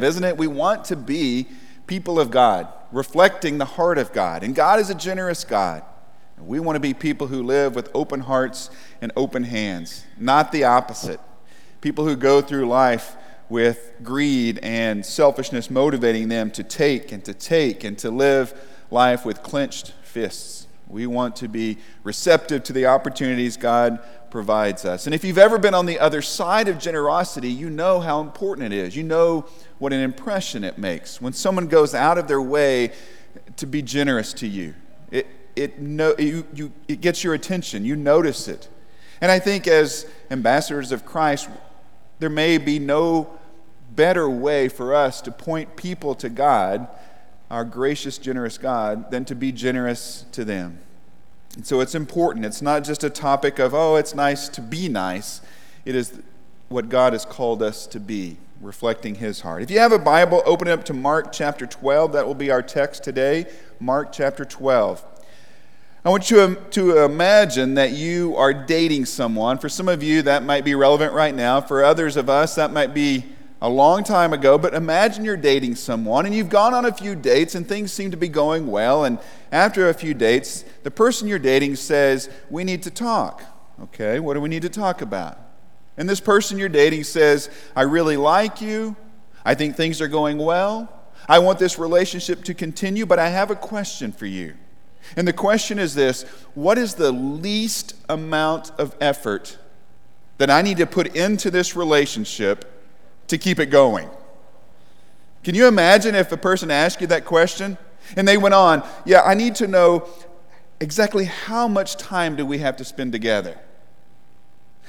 isn't it? We want to be people of God, reflecting the heart of God. And God is a generous God. We want to be people who live with open hearts and open hands, not the opposite. People who go through life with greed and selfishness motivating them to take and to take and to live life with clenched fists. We want to be receptive to the opportunities God provides us. And if you've ever been on the other side of generosity, you know how important it is. You know what an impression it makes when someone goes out of their way to be generous to you. It, it, no, you, you, it gets your attention, you notice it. And I think as ambassadors of Christ, there may be no better way for us to point people to God, our gracious, generous God, than to be generous to them. And so it's important. It's not just a topic of, oh, it's nice to be nice. It is what God has called us to be, reflecting His heart. If you have a Bible, open it up to Mark chapter 12. That will be our text today. Mark chapter 12. I want you to imagine that you are dating someone. For some of you, that might be relevant right now. For others of us, that might be a long time ago, but imagine you're dating someone and you've gone on a few dates and things seem to be going well. And after a few dates, the person you're dating says, We need to talk. Okay, what do we need to talk about? And this person you're dating says, I really like you. I think things are going well. I want this relationship to continue, but I have a question for you. And the question is this What is the least amount of effort that I need to put into this relationship? To keep it going. Can you imagine if a person asked you that question and they went on, Yeah, I need to know exactly how much time do we have to spend together?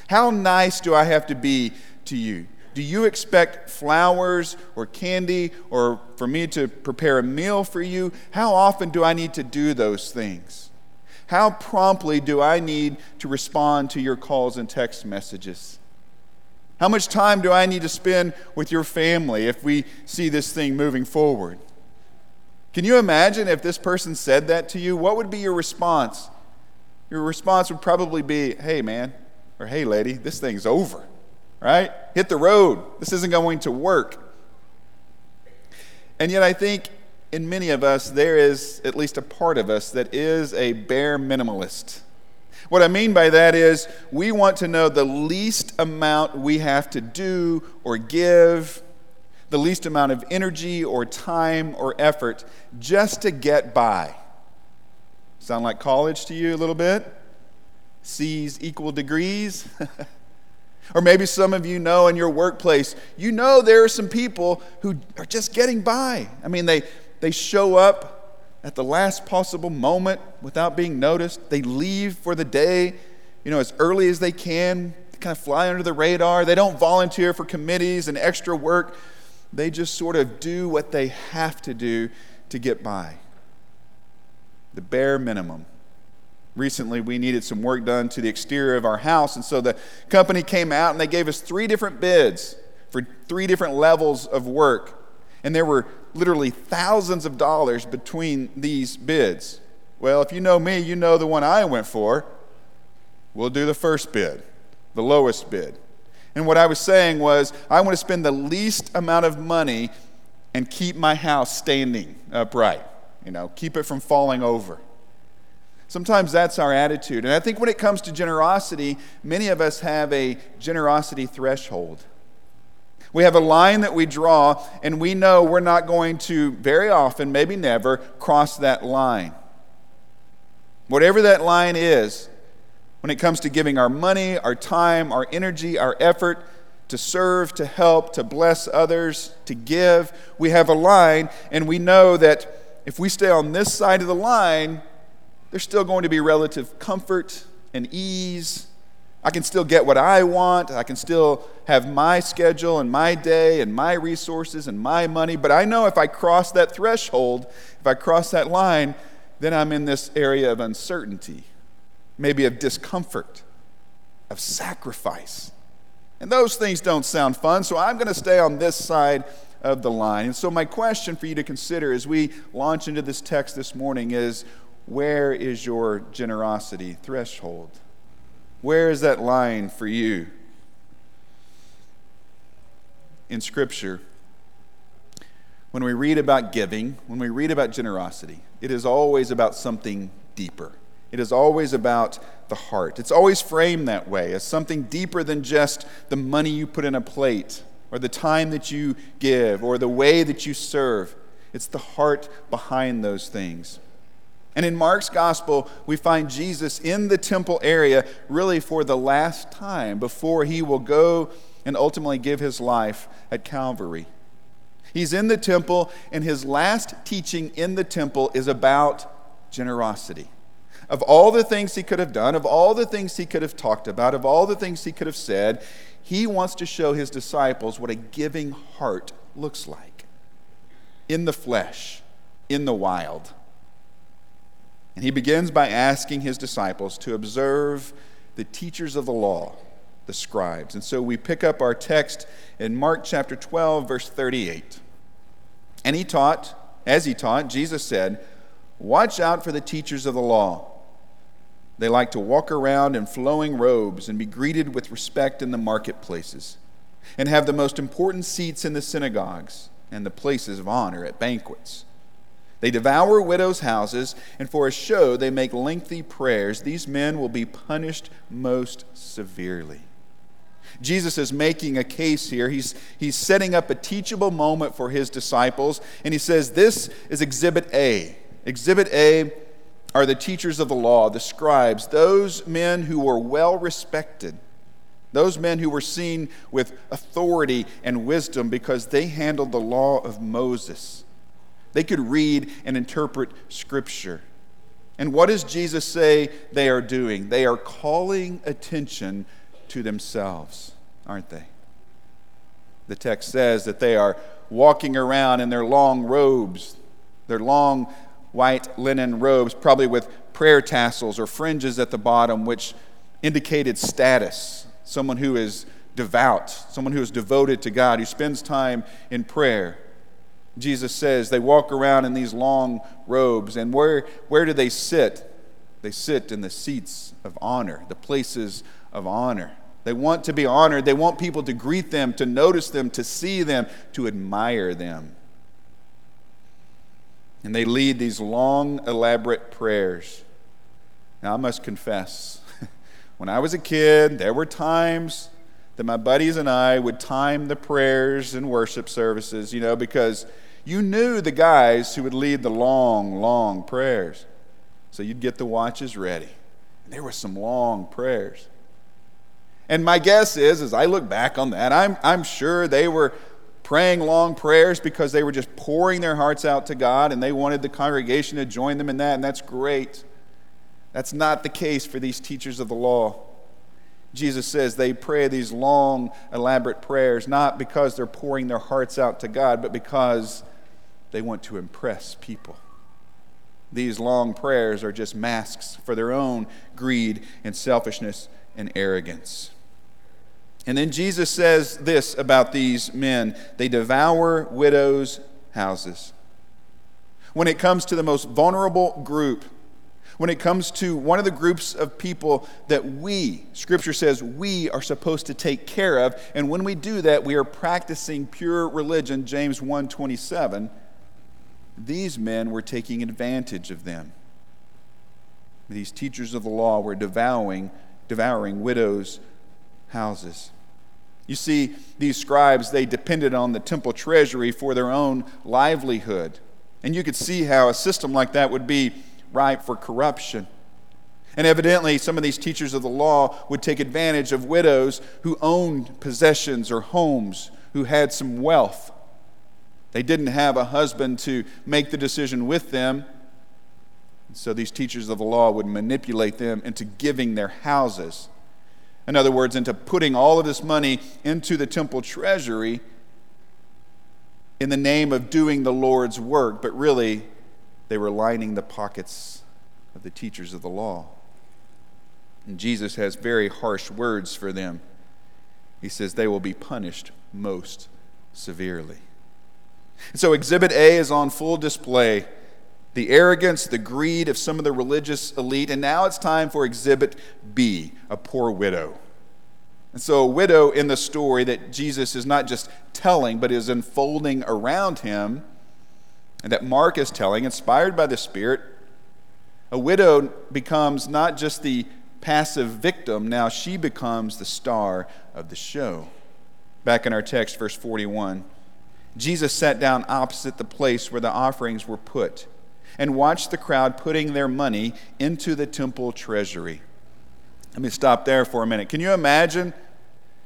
How nice do I have to be to you? Do you expect flowers or candy or for me to prepare a meal for you? How often do I need to do those things? How promptly do I need to respond to your calls and text messages? How much time do I need to spend with your family if we see this thing moving forward? Can you imagine if this person said that to you? What would be your response? Your response would probably be, hey, man, or hey, lady, this thing's over, right? Hit the road. This isn't going to work. And yet, I think in many of us, there is at least a part of us that is a bare minimalist. What I mean by that is we want to know the least amount we have to do or give, the least amount of energy or time or effort just to get by. Sound like college to you a little bit? C's equal degrees? or maybe some of you know in your workplace, you know there are some people who are just getting by. I mean, they, they show up at the last possible moment without being noticed. They leave for the day, you know, as early as they can, they kind of fly under the radar. They don't volunteer for committees and extra work. They just sort of do what they have to do to get by. The bare minimum. Recently, we needed some work done to the exterior of our house, and so the company came out and they gave us three different bids for three different levels of work. And there were literally thousands of dollars between these bids. Well, if you know me, you know the one I went for. We'll do the first bid, the lowest bid. And what I was saying was, I want to spend the least amount of money and keep my house standing upright, you know, keep it from falling over. Sometimes that's our attitude. And I think when it comes to generosity, many of us have a generosity threshold. We have a line that we draw, and we know we're not going to very often, maybe never, cross that line. Whatever that line is, when it comes to giving our money, our time, our energy, our effort to serve, to help, to bless others, to give, we have a line, and we know that if we stay on this side of the line, there's still going to be relative comfort and ease I can still get what I want. I can still have my schedule and my day and my resources and my money. But I know if I cross that threshold, if I cross that line, then I'm in this area of uncertainty, maybe of discomfort, of sacrifice. And those things don't sound fun, so I'm going to stay on this side of the line. And so, my question for you to consider as we launch into this text this morning is where is your generosity threshold? Where is that line for you? In Scripture, when we read about giving, when we read about generosity, it is always about something deeper. It is always about the heart. It's always framed that way as something deeper than just the money you put in a plate or the time that you give or the way that you serve. It's the heart behind those things. And in Mark's gospel, we find Jesus in the temple area really for the last time before he will go and ultimately give his life at Calvary. He's in the temple, and his last teaching in the temple is about generosity. Of all the things he could have done, of all the things he could have talked about, of all the things he could have said, he wants to show his disciples what a giving heart looks like in the flesh, in the wild. And he begins by asking his disciples to observe the teachers of the law, the scribes. And so we pick up our text in Mark chapter 12, verse 38. And he taught, as he taught, Jesus said, Watch out for the teachers of the law. They like to walk around in flowing robes and be greeted with respect in the marketplaces, and have the most important seats in the synagogues and the places of honor at banquets. They devour widows' houses, and for a show they make lengthy prayers. These men will be punished most severely. Jesus is making a case here. He's, he's setting up a teachable moment for his disciples, and he says, This is Exhibit A. Exhibit A are the teachers of the law, the scribes, those men who were well respected, those men who were seen with authority and wisdom because they handled the law of Moses. They could read and interpret Scripture. And what does Jesus say they are doing? They are calling attention to themselves, aren't they? The text says that they are walking around in their long robes, their long white linen robes, probably with prayer tassels or fringes at the bottom, which indicated status. Someone who is devout, someone who is devoted to God, who spends time in prayer. Jesus says they walk around in these long robes, and where, where do they sit? They sit in the seats of honor, the places of honor. They want to be honored. They want people to greet them, to notice them, to see them, to admire them. And they lead these long, elaborate prayers. Now, I must confess, when I was a kid, there were times that my buddies and I would time the prayers and worship services, you know, because you knew the guys who would lead the long, long prayers. So you'd get the watches ready. And there were some long prayers. And my guess is, as I look back on that, I'm, I'm sure they were praying long prayers because they were just pouring their hearts out to God and they wanted the congregation to join them in that, and that's great. That's not the case for these teachers of the law. Jesus says they pray these long, elaborate prayers not because they're pouring their hearts out to God, but because they want to impress people. These long prayers are just masks for their own greed and selfishness and arrogance. And then Jesus says this about these men they devour widows' houses. When it comes to the most vulnerable group, when it comes to one of the groups of people that we, Scripture says, we are supposed to take care of, and when we do that, we are practicing pure religion, James 1:27. These men were taking advantage of them. These teachers of the law were devouring, devouring widows' houses. You see, these scribes, they depended on the temple treasury for their own livelihood. And you could see how a system like that would be ripe for corruption. And evidently, some of these teachers of the law would take advantage of widows who owned possessions or homes, who had some wealth. They didn't have a husband to make the decision with them. So these teachers of the law would manipulate them into giving their houses in other words, into putting all of this money into the temple treasury in the name of doing the Lord's work, but really they were lining the pockets of the teachers of the law. And Jesus has very harsh words for them. He says they will be punished most severely. And so, Exhibit A is on full display the arrogance, the greed of some of the religious elite. And now it's time for exhibit B a poor widow. And so, a widow in the story that Jesus is not just telling, but is unfolding around him, and that Mark is telling, inspired by the Spirit, a widow becomes not just the passive victim, now she becomes the star of the show. Back in our text, verse 41, Jesus sat down opposite the place where the offerings were put and watched the crowd putting their money into the temple treasury. Let me stop there for a minute. Can you imagine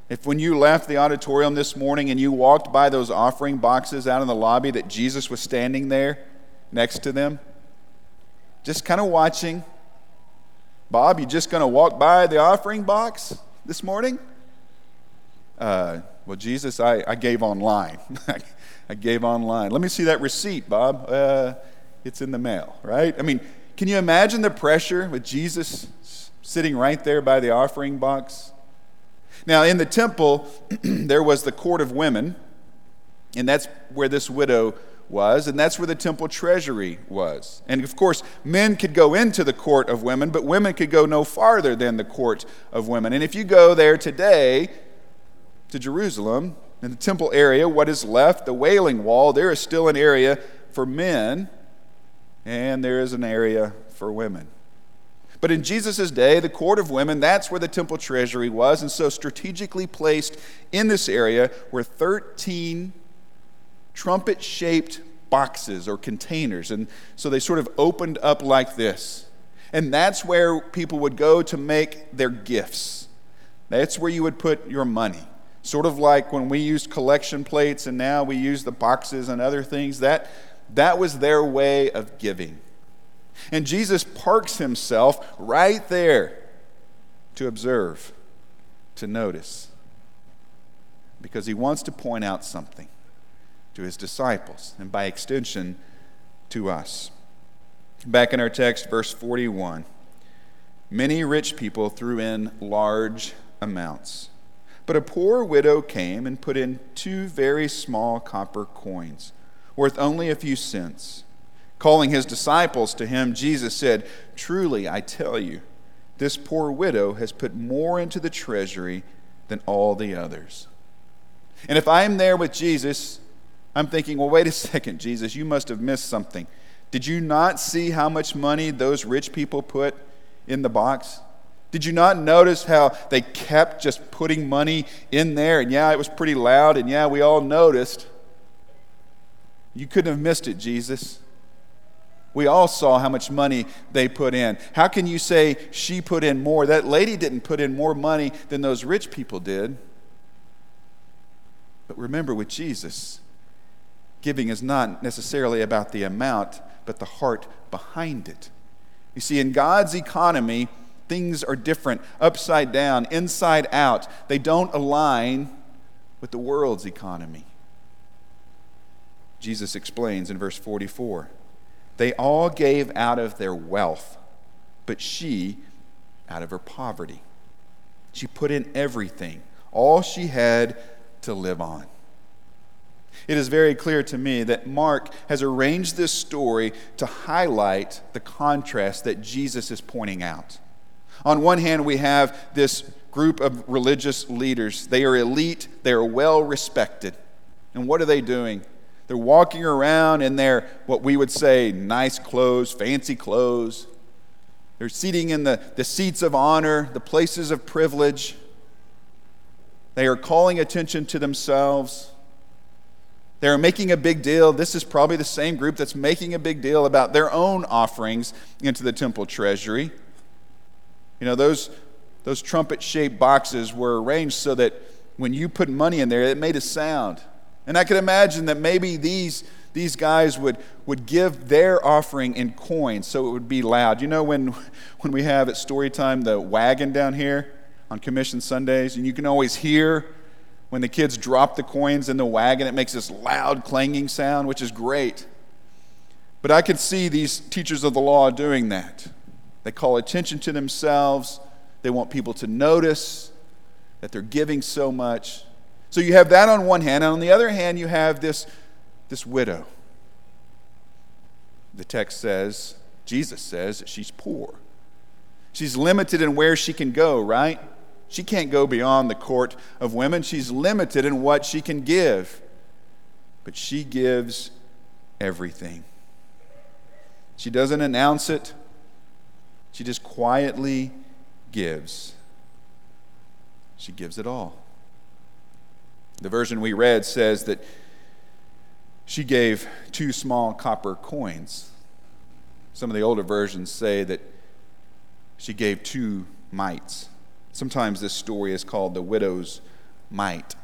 if when you left the auditorium this morning and you walked by those offering boxes out in the lobby that Jesus was standing there next to them? Just kind of watching. Bob, you just going to walk by the offering box this morning? Uh, well, Jesus, I, I gave online. I gave online. Let me see that receipt, Bob. Uh, it's in the mail, right? I mean, can you imagine the pressure with Jesus sitting right there by the offering box? Now, in the temple, there was the court of women, and that's where this widow was, and that's where the temple treasury was. And of course, men could go into the court of women, but women could go no farther than the court of women. And if you go there today to Jerusalem, in the temple area, what is left, the Wailing Wall, there is still an area for men, and there is an area for women. But in Jesus' day, the court of women, that's where the temple treasury was. And so, strategically placed in this area were 13 trumpet shaped boxes or containers. And so they sort of opened up like this. And that's where people would go to make their gifts. That's where you would put your money. Sort of like when we used collection plates and now we use the boxes and other things. That, that was their way of giving. And Jesus parks himself right there to observe, to notice, because he wants to point out something to his disciples, and by extension, to us. Back in our text, verse 41 many rich people threw in large amounts. But a poor widow came and put in two very small copper coins, worth only a few cents. Calling his disciples to him, Jesus said, Truly, I tell you, this poor widow has put more into the treasury than all the others. And if I'm there with Jesus, I'm thinking, well, wait a second, Jesus, you must have missed something. Did you not see how much money those rich people put in the box? Did you not notice how they kept just putting money in there? And yeah, it was pretty loud, and yeah, we all noticed. You couldn't have missed it, Jesus. We all saw how much money they put in. How can you say she put in more? That lady didn't put in more money than those rich people did. But remember, with Jesus, giving is not necessarily about the amount, but the heart behind it. You see, in God's economy, things are different, upside down, inside out. They don't align with the world's economy. Jesus explains in verse 44. They all gave out of their wealth, but she out of her poverty. She put in everything, all she had to live on. It is very clear to me that Mark has arranged this story to highlight the contrast that Jesus is pointing out. On one hand, we have this group of religious leaders. They are elite, they are well respected. And what are they doing? They're walking around in their, what we would say, nice clothes, fancy clothes. They're seating in the, the seats of honor, the places of privilege. They are calling attention to themselves. They're making a big deal. This is probably the same group that's making a big deal about their own offerings into the temple treasury. You know, those, those trumpet shaped boxes were arranged so that when you put money in there, it made a sound. And I could imagine that maybe these, these guys would, would give their offering in coins so it would be loud. You know, when, when we have at story time the wagon down here on Commission Sundays, and you can always hear when the kids drop the coins in the wagon, it makes this loud clanging sound, which is great. But I could see these teachers of the law doing that. They call attention to themselves, they want people to notice that they're giving so much. So you have that on one hand, and on the other hand, you have this, this widow. The text says, Jesus says that she's poor. She's limited in where she can go, right? She can't go beyond the court of women. She's limited in what she can give. But she gives everything. She doesn't announce it, she just quietly gives. She gives it all. The version we read says that she gave two small copper coins. Some of the older versions say that she gave two mites. Sometimes this story is called the widow's mite.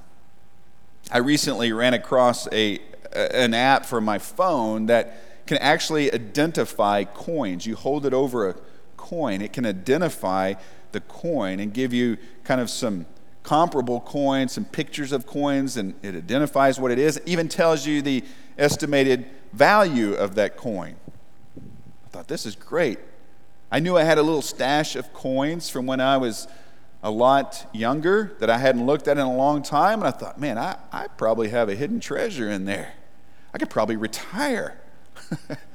I recently ran across a, an app for my phone that can actually identify coins. You hold it over a coin, it can identify the coin and give you kind of some comparable coins, some pictures of coins, and it identifies what it is. It even tells you the estimated value of that coin. I thought, this is great. I knew I had a little stash of coins from when I was a lot younger that I hadn't looked at in a long time. And I thought, man, I, I probably have a hidden treasure in there. I could probably retire.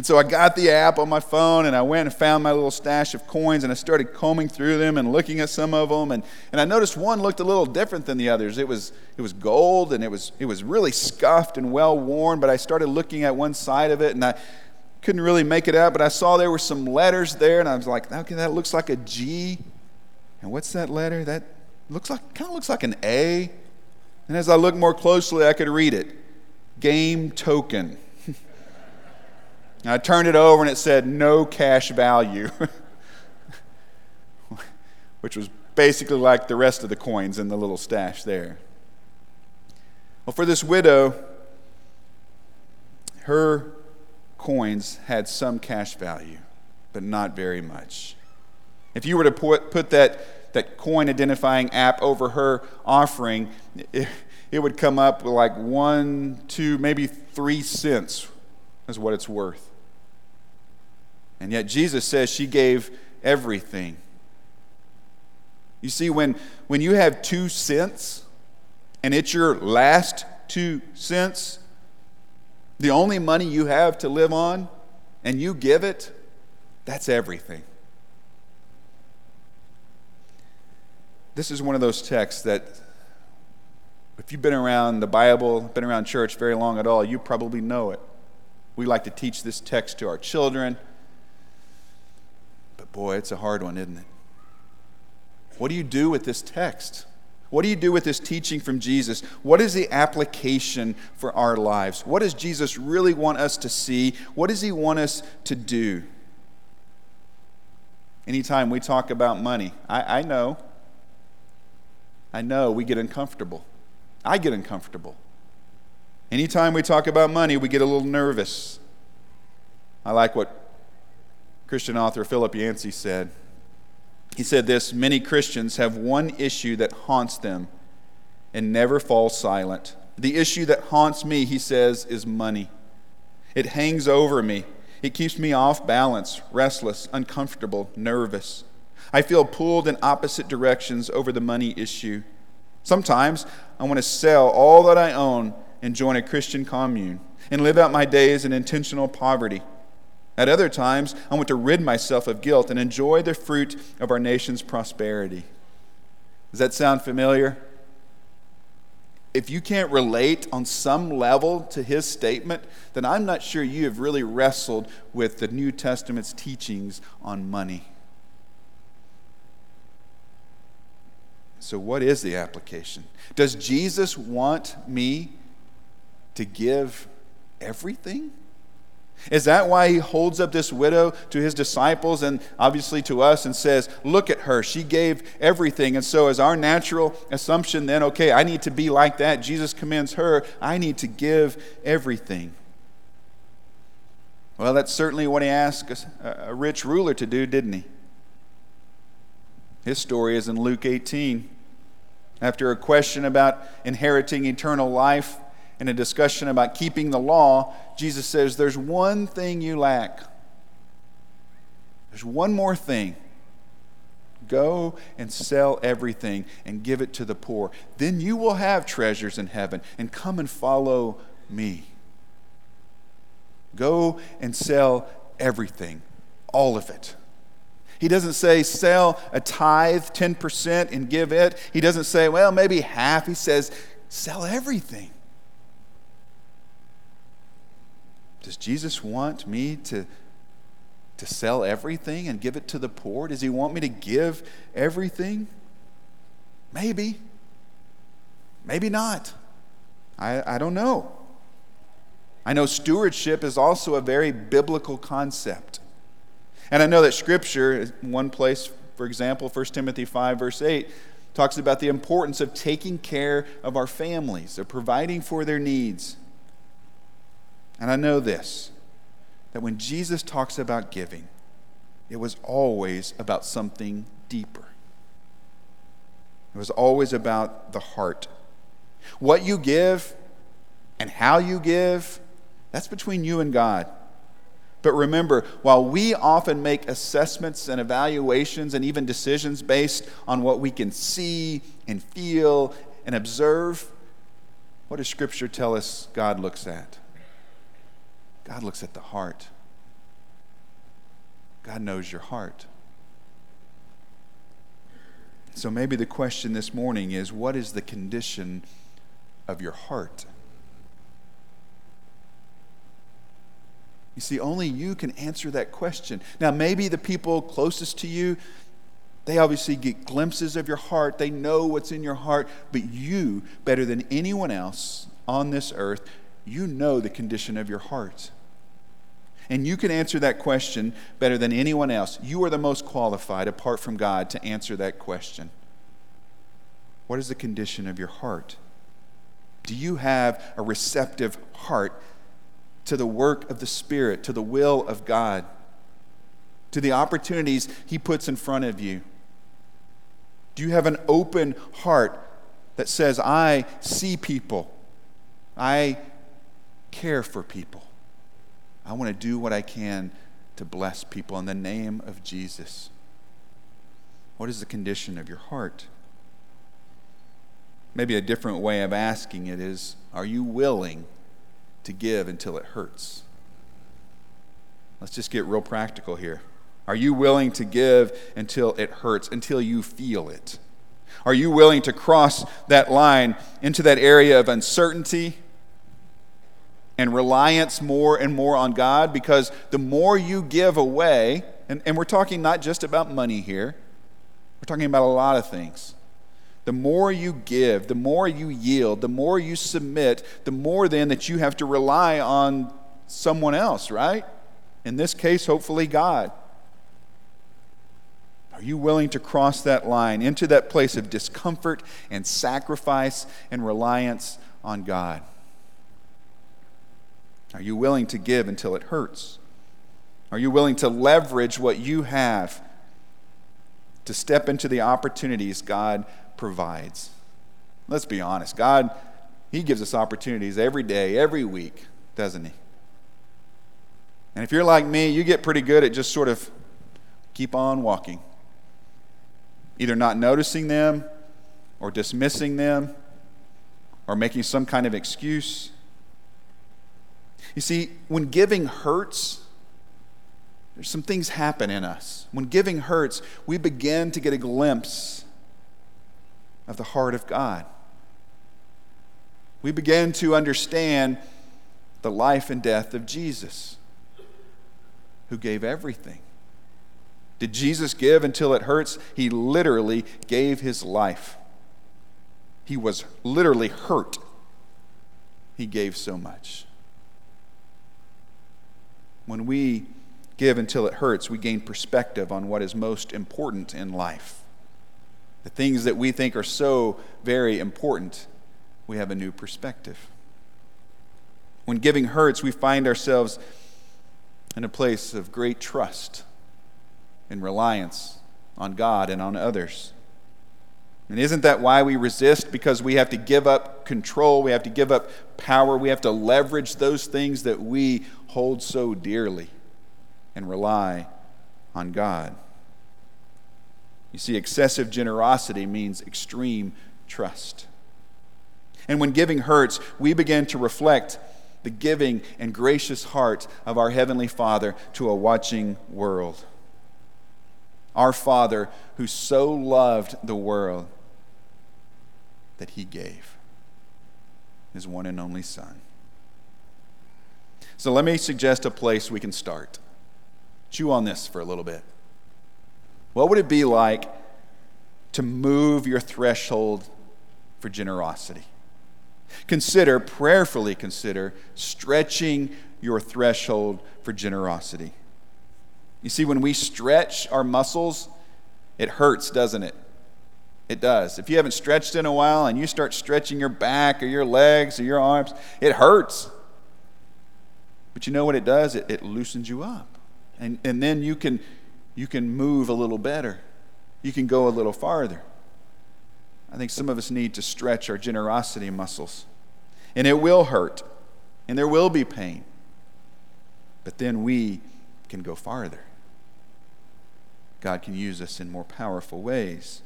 and so I got the app on my phone and I went and found my little stash of coins and I started combing through them and looking at some of them. And, and I noticed one looked a little different than the others. It was, it was gold and it was, it was really scuffed and well worn, but I started looking at one side of it and I couldn't really make it out, but I saw there were some letters there and I was like, okay, that looks like a G. And what's that letter? That looks like kind of looks like an A. And as I looked more closely, I could read it. Game token. I turned it over and it said no cash value. Which was basically like the rest of the coins in the little stash there. Well, for this widow, her coins had some cash value, but not very much. If you were to put, put that, that coin identifying app over her offering, it, it would come up with like one, two, maybe three cents is what it's worth. And yet Jesus says she gave everything. You see, when, when you have two cents and it's your last two cents, the only money you have to live on, and you give it, that's everything. This is one of those texts that, if you've been around the Bible, been around church very long at all, you probably know it. We like to teach this text to our children. Boy, it's a hard one, isn't it? What do you do with this text? What do you do with this teaching from Jesus? What is the application for our lives? What does Jesus really want us to see? What does he want us to do? Anytime we talk about money, I, I know I know we get uncomfortable. I get uncomfortable. Anytime we talk about money, we get a little nervous. I like what Christian author Philip Yancey said. He said this Many Christians have one issue that haunts them and never falls silent. The issue that haunts me, he says, is money. It hangs over me. It keeps me off balance, restless, uncomfortable, nervous. I feel pulled in opposite directions over the money issue. Sometimes I want to sell all that I own and join a Christian commune and live out my days in intentional poverty. At other times, I want to rid myself of guilt and enjoy the fruit of our nation's prosperity. Does that sound familiar? If you can't relate on some level to his statement, then I'm not sure you have really wrestled with the New Testament's teachings on money. So, what is the application? Does Jesus want me to give everything? Is that why he holds up this widow to his disciples and obviously to us and says, Look at her, she gave everything. And so, as our natural assumption, then, okay, I need to be like that. Jesus commends her, I need to give everything. Well, that's certainly what he asked a rich ruler to do, didn't he? His story is in Luke 18. After a question about inheriting eternal life and a discussion about keeping the law, Jesus says, There's one thing you lack. There's one more thing. Go and sell everything and give it to the poor. Then you will have treasures in heaven and come and follow me. Go and sell everything, all of it. He doesn't say sell a tithe, 10%, and give it. He doesn't say, well, maybe half. He says sell everything. Does Jesus want me to, to sell everything and give it to the poor? Does he want me to give everything? Maybe. Maybe not. I, I don't know. I know stewardship is also a very biblical concept. And I know that Scripture, one place, for example, 1 Timothy 5, verse 8, talks about the importance of taking care of our families, of providing for their needs. And I know this that when Jesus talks about giving, it was always about something deeper. It was always about the heart. What you give and how you give, that's between you and God. But remember, while we often make assessments and evaluations and even decisions based on what we can see and feel and observe, what does Scripture tell us God looks at? God looks at the heart. God knows your heart. So maybe the question this morning is what is the condition of your heart? You see, only you can answer that question. Now, maybe the people closest to you, they obviously get glimpses of your heart. They know what's in your heart. But you, better than anyone else on this earth, you know the condition of your heart. And you can answer that question better than anyone else. You are the most qualified, apart from God, to answer that question. What is the condition of your heart? Do you have a receptive heart to the work of the Spirit, to the will of God, to the opportunities He puts in front of you? Do you have an open heart that says, I see people, I care for people, I want to do what I can to bless people in the name of Jesus? What is the condition of your heart? Maybe a different way of asking it is Are you willing to give until it hurts. Let's just get real practical here. Are you willing to give until it hurts, until you feel it? Are you willing to cross that line into that area of uncertainty and reliance more and more on God? Because the more you give away, and, and we're talking not just about money here, we're talking about a lot of things. The more you give, the more you yield, the more you submit, the more then that you have to rely on someone else, right? In this case, hopefully God. Are you willing to cross that line into that place of discomfort and sacrifice and reliance on God? Are you willing to give until it hurts? Are you willing to leverage what you have to step into the opportunities God provides. Let's be honest. God, He gives us opportunities every day, every week, doesn't He? And if you're like me, you get pretty good at just sort of keep on walking, either not noticing them or dismissing them or making some kind of excuse. You see, when giving hurts, there's some things happen in us. When giving hurts, we begin to get a glimpse of the heart of God. We begin to understand the life and death of Jesus, who gave everything. Did Jesus give until it hurts? He literally gave his life. He was literally hurt. He gave so much. When we give until it hurts, we gain perspective on what is most important in life the things that we think are so very important, we have a new perspective. When giving hurts, we find ourselves in a place of great trust and reliance on God and on others. And isn't that why we resist? Because we have to give up control, we have to give up power, we have to leverage those things that we hold so dearly and rely on God. You see, excessive generosity means extreme trust. And when giving hurts, we begin to reflect the giving and gracious heart of our Heavenly Father to a watching world. Our Father, who so loved the world that He gave His one and only Son. So let me suggest a place we can start. Chew on this for a little bit. What would it be like to move your threshold for generosity? Consider, prayerfully consider, stretching your threshold for generosity. You see, when we stretch our muscles, it hurts, doesn't it? It does. If you haven't stretched in a while and you start stretching your back or your legs or your arms, it hurts. But you know what it does? It, it loosens you up. And, and then you can, you can move a little better. You can go a little farther. I think some of us need to stretch our generosity muscles. And it will hurt, and there will be pain. But then we can go farther. God can use us in more powerful ways.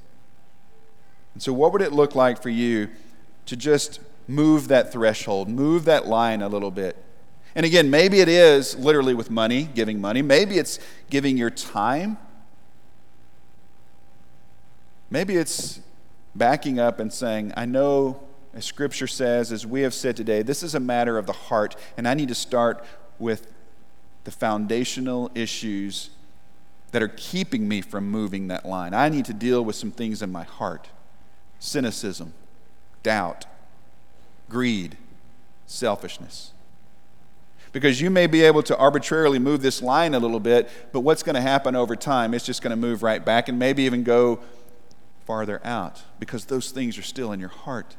And so, what would it look like for you to just move that threshold, move that line a little bit? And again, maybe it is literally with money, giving money. Maybe it's giving your time. Maybe it's backing up and saying, I know, as Scripture says, as we have said today, this is a matter of the heart, and I need to start with the foundational issues that are keeping me from moving that line. I need to deal with some things in my heart cynicism, doubt, greed, selfishness. Because you may be able to arbitrarily move this line a little bit, but what's going to happen over time? It's just going to move right back and maybe even go farther out because those things are still in your heart.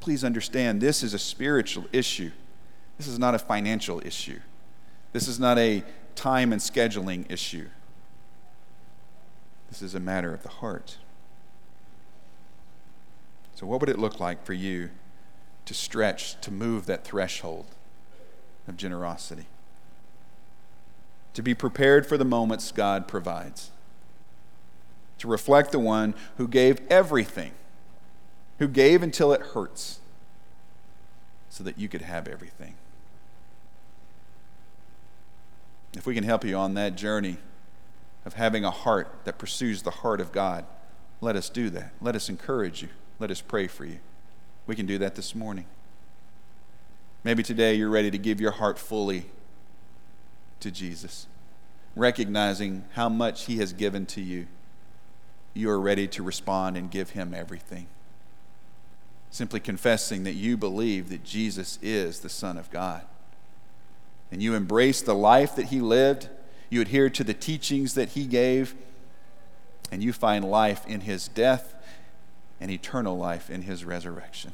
Please understand this is a spiritual issue. This is not a financial issue. This is not a time and scheduling issue. This is a matter of the heart. So, what would it look like for you to stretch, to move that threshold of generosity? To be prepared for the moments God provides. To reflect the one who gave everything, who gave until it hurts, so that you could have everything. If we can help you on that journey of having a heart that pursues the heart of God, let us do that. Let us encourage you. Let us pray for you. We can do that this morning. Maybe today you're ready to give your heart fully to Jesus, recognizing how much He has given to you. You are ready to respond and give Him everything. Simply confessing that you believe that Jesus is the Son of God. And you embrace the life that He lived, you adhere to the teachings that He gave, and you find life in His death and eternal life in his resurrection.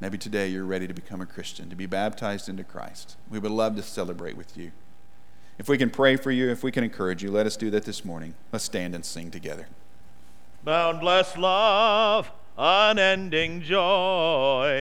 Maybe today you're ready to become a Christian, to be baptized into Christ. We would love to celebrate with you. If we can pray for you, if we can encourage you, let us do that this morning. Let's stand and sing together. Boundless love, unending joy.